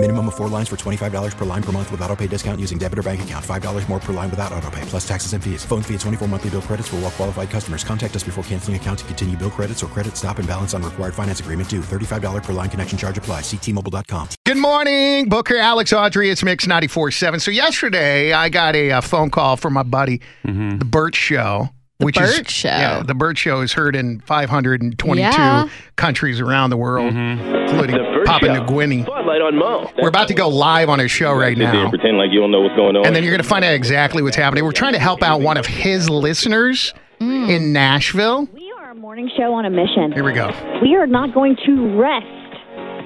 Minimum of four lines for $25 per line per month with auto pay discount using debit or bank account. $5 more per line without auto pay, plus taxes and fees. Phone fee at 24 monthly bill credits for all well qualified customers. Contact us before canceling account to continue bill credits or credit stop and balance on required finance agreement due. $35 per line connection charge apply. Ctmobile.com. Good morning, Booker, Alex, Audrey. It's Mix 94.7. So yesterday I got a, uh phone call from my buddy, The Bert Show. The which is, Bert Show. Yeah, The Bert Show is heard in 522 Yeah. countries around the world, including The Bert Papua New Guinea. Spotlight on Mo. We're about to go live on his show right now. pretend like you don't know what's going on. And then you're going to find out exactly what's happening. We're trying to help out one of his listeners Mm. in Nashville. We are a morning show on a mission. Here we go. We are not going to rest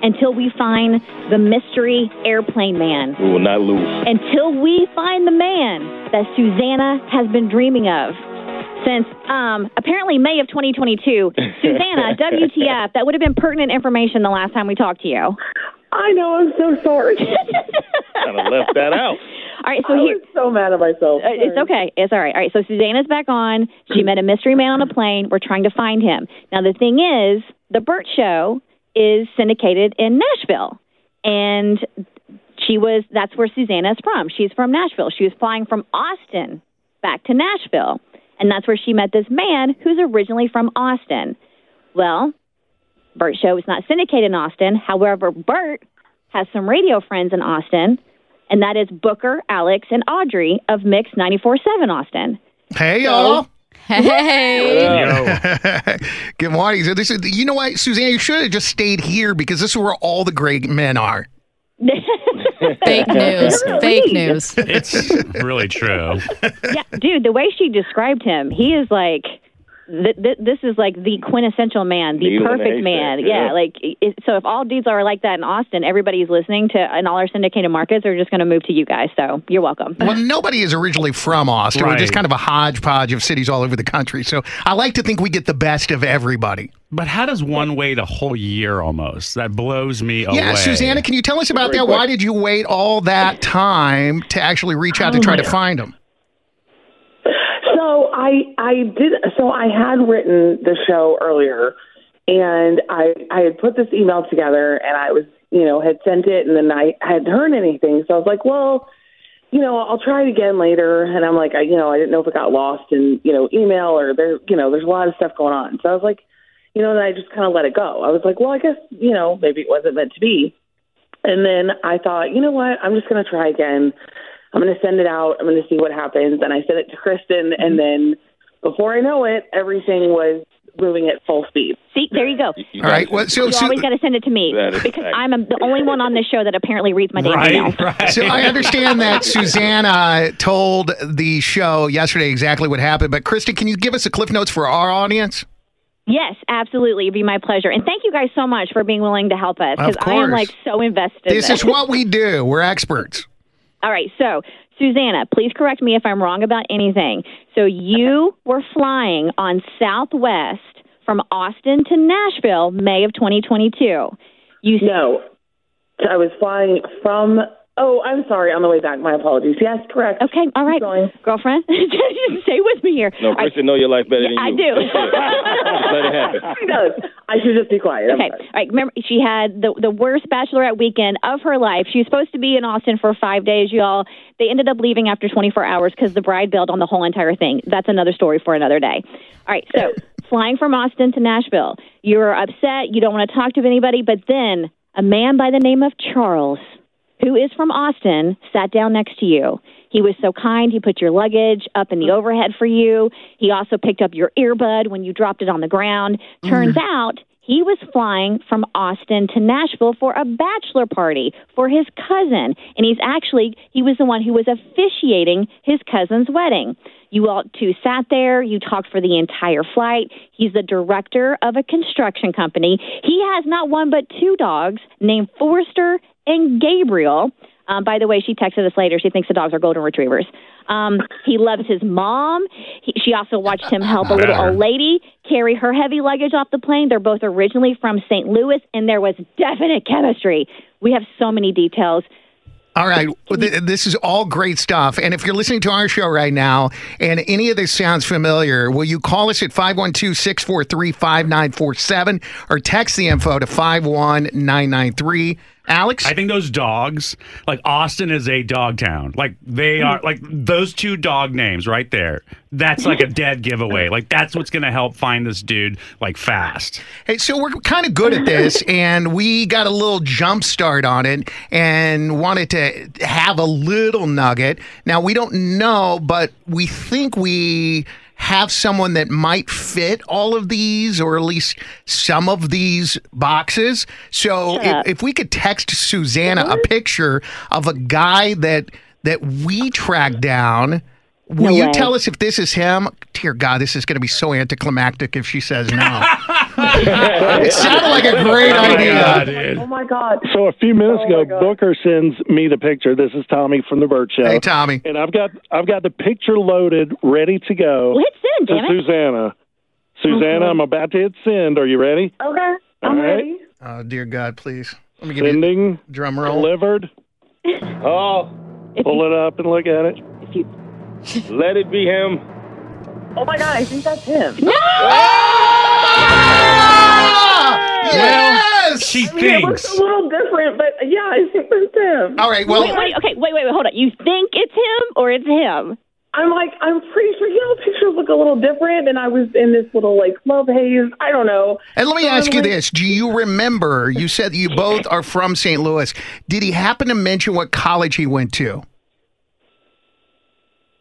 until we find the mystery airplane man. we will not lose. Until we find the man that Susanna has been dreaming of since um, apparently May of 2022. Susanna, WTF? That would have been pertinent information the last time we talked to you. I know. I'm so sorry. Kind of left that out. All right, so I here. was so mad at myself. Uh, It's okay. It's all right. All right. So Susanna's back on. She met a mystery man on a plane. We're trying to find him. Now the thing is, the Bert Show is syndicated in Nashville, and she was. That's where Susanna's from. She's from Nashville. She was flying from Austin back to Nashville, and that's where she met this man who's originally from Austin. Well, Bert Show is not syndicated in Austin. However, Bert has some radio friends in Austin, and that is Booker, Alex, and Audrey of Mix 94.7 Austin. Hey, y'all. Hey. Good morning. So this is, you know what, Suzanne, you should have just stayed here because this is where all the great men are. Fake news. Fake news. It's really true. yeah, dude, the way she described him, he is like. Th- th- this is like the quintessential man, the Needle perfect man. yeah. Yeah, like it, so. If all dudes are like that in Austin, everybody's listening to, and all our syndicated markets are just going to move to you guys. So you're welcome. Well, nobody is originally from Austin. We're just kind of a hodgepodge of cities all over the country. So I like to think we get the best of everybody. But how does one wait a whole year almost? That blows me away. Yeah, Susanna, can you tell us about Very that? quick. Why did you wait all that time to actually reach out to oh, try to find him? I I did so I had written the show earlier and I I had put this email together and I was you know had sent it and then I hadn't heard anything. So I was like well you know I'll try it again later. And I'm like I you know I didn't know if it got lost in you know email or there you know there's a lot of stuff going on. So I was like you know then I just kind of let it go. I was like well I guess you know maybe it wasn't meant to be. And then I thought you know what? I'm just going to try again I'm going to send it out. I'm going to see what happens. And I sent it to Kristen, and then before I know it, everything was moving at full speed. See, there you go. You All right. Well, so, You so, always got to send it to me because fact. I'm a, the only one on this show that apparently reads my damn emails. Right, right. so I understand that Susanna told the show yesterday exactly what happened. But Kristen, can you give us a cliff notes for our audience? Yes, absolutely. It'd be my pleasure. And thank you guys so much for being willing to help us because I am like so invested. in This is what we do. We're experts. All right. So, Susanna, please correct me if I'm wrong about anything. So, you were flying on Southwest from Austin to Nashville, May of 2022. You No, I was flying from. Oh, I'm sorry. On the way back, my apologies. Yes, correct. Okay, all right, going. girlfriend, stay with me here. No, All right, Kristen know your life better than Yeah, I do. That's it. Let it happen. She does. I should just be quiet. Okay. All right. Remember, she had the the worst bachelorette weekend of her life. She was supposed to be in Austin for five days, y'all. They ended up leaving after 24 hours because the bride bailed on the whole entire thing. That's another story for another day. All right. So, flying from Austin to Nashville, you're upset. You don't want to talk to anybody, but then a man by the name of Charles, who is from Austin, sat down next to you. He was so kind. He put your luggage up in the mm-hmm. overhead for you. He also picked up your earbud when you dropped it on the ground. Turns mm-hmm. out he was flying from Austin to Nashville for a bachelor party for his cousin. And he's actually, he was the one who was officiating his cousin's wedding. You all two sat there. You talked for the entire flight. He's the director of a construction company. He has not one but two dogs named Forrester and Gabriel. Um, by the way, she texted us later. She thinks the dogs are golden retrievers. Um, he loves his mom. He, she also watched him help a little old lady carry her heavy luggage off the plane. They're both originally from St. Louis, and there was definite chemistry. We have so many details. All right. This is all great stuff. And if you're listening to our show right now and any of this sounds familiar, will you call us at 512 643 5947 or text the info to 51993? Alex? I think those dogs, like Austin is a dog town. Like they are, hmm. like those two dog names right there. That's like a dead giveaway. Like that's what's going to help find this dude like fast. Hey, so we're kind of good at this, and we got a little jump start on it and wanted to have a little nugget. Now, we don't know, but we think we have someone that might fit all of these or at least some of these boxes. So up. if, if we could text Susanna a mm-hmm. picture of a guy that that we tracked down. Will No you way. tell us if this is him? Dear God, this is going to be so anticlimactic if she says no. it sounded like a great idea. Oh my god. So a few minutes Oh, ago, Booker sends me the picture. This is Tommy from the Bert Show. Hey, Tommy. And I've got I've got the picture loaded, ready to go Well, hit send, to damn it. Susanna. Susanna, I'm about to hit send. Are you ready? Okay. All I'm right. ready. Oh, dear God, please. Let me give you Sending a drum roll. delivered. Oh, If Pull you, it up and look at it. if you, let it be him. Oh my god, I think that's him. Ah! Yes! She I mean, it looks thinks. a little different, but yeah, I think that's him. All right, well, wait, wait, okay, wait, wait, wait, hold on. You think it's him or it's him? I'm like, I'm pretty sure, you know, pictures look a little different, and I was in this little, like, love haze. I don't know. and let me So I'm ask you like- this. Do you remember, you said that you both are from St. Louis. Did he happen to mention what college he went to?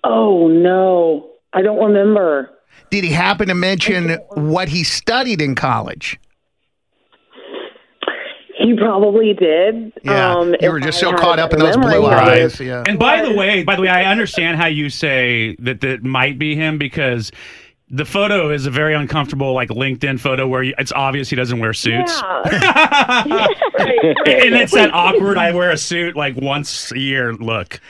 Oh, no. I don't remember. Did he happen to mention what he studied in college? He probably did. Yeah, Um, you were just I so caught up in those blue of eyes. Yeah. And by the way, by the way, I understand how you say that that might be him because the photo is a very uncomfortable like LinkedIn photo where you, it's obvious he doesn't wear suits. Yeah. and it's that awkward I wear a suit like once a year look.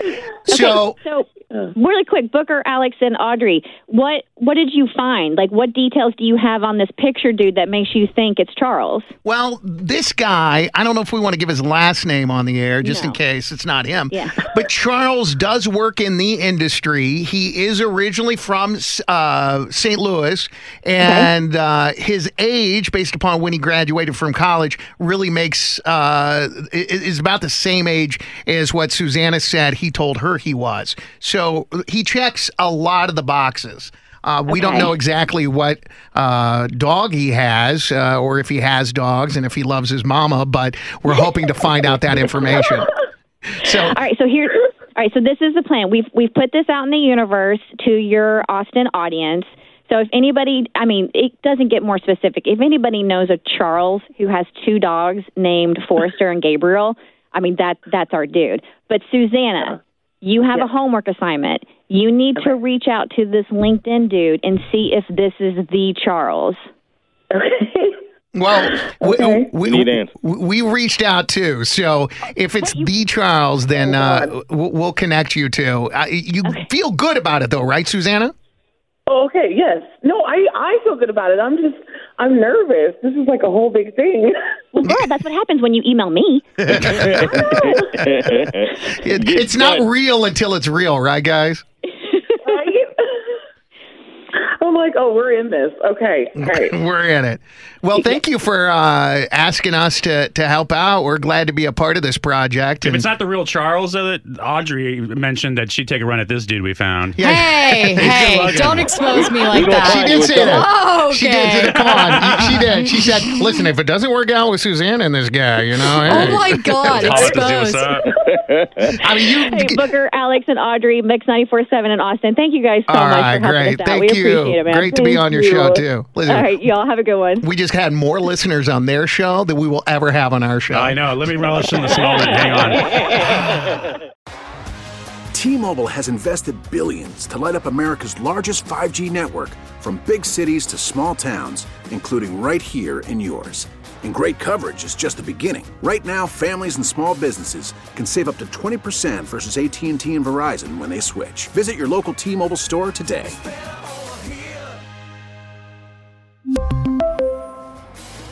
So, So, really quick, Booker, Alex, and Audrey, what what did you find? Like, what details do you have on this picture, dude, that makes you think it's Charles? well, this guy, I don't know if we want to give his last name on the air just in case it's not him. Yeah. But Charles does work in the industry. He is originally from uh, St. Louis, and uh, his age, based upon when he graduated from college, really makes uh, is about the same age as what Susanna said he told her he was. So he checks a lot of the boxes. Uh, we don't know exactly what uh, dog he has, uh, or if he has dogs, and if he loves his mama. But we're hoping to find out that information. So All right, so here, all right, so this is the plan. We've we've put this out in the universe to your Austin audience. So if anybody, I mean, it doesn't get more specific. If anybody knows a Charles who has two dogs named Forrester and Gabriel, I mean that that's our dude. But Susanna, you have a homework assignment. You need to reach out to this LinkedIn dude and see if this is the Charles. Okay. Well, Okay. we, we, Need we reached out too. So if it's the Charles, then uh, we'll, we'll connect you to. Uh, you feel good about it though, right, Susanna? Oh, okay. Yes. No, I I feel good about it. I'm just I'm nervous. This is like a whole big thing. Well, girl, that's what happens when you email me. It, it's not real until it's real, right, guys? right? I'm like, oh, we're in this. Okay. Great. We're in it. Well, thank you for uh, asking us to, to help out. We're glad to be a part of this project. If and- it's not the real Charles, though, that Audrey mentioned that she'd take a run at this dude we found. Yeah. Hey, hey, don't expose me like that. She did say that. Oh, She okay. did. Come on. She did. She said, listen, if it doesn't work out with Suzanne and this guy, you know. Oh hey." my God, Call it to exposed. I mean, you. Hey, Booker, Alex, and Audrey, Mix 94.7 in Austin. Thank you guys so All much right, for helping great. us out. Thank we you. appreciate it, man. Great to be on your you. show, too. Listen, All right, y'all have a good one. we just had more listeners on their show than we will ever have on our show. I know. Let me relish in this moment. Hang on. T-Mobile has invested billions to light up America's largest 5G network from big cities to small towns, including right here in yours. And great coverage is just the beginning. Right now, families and small businesses can save up to 20% versus AT&T and Verizon when they switch. Visit your local T-Mobile store today.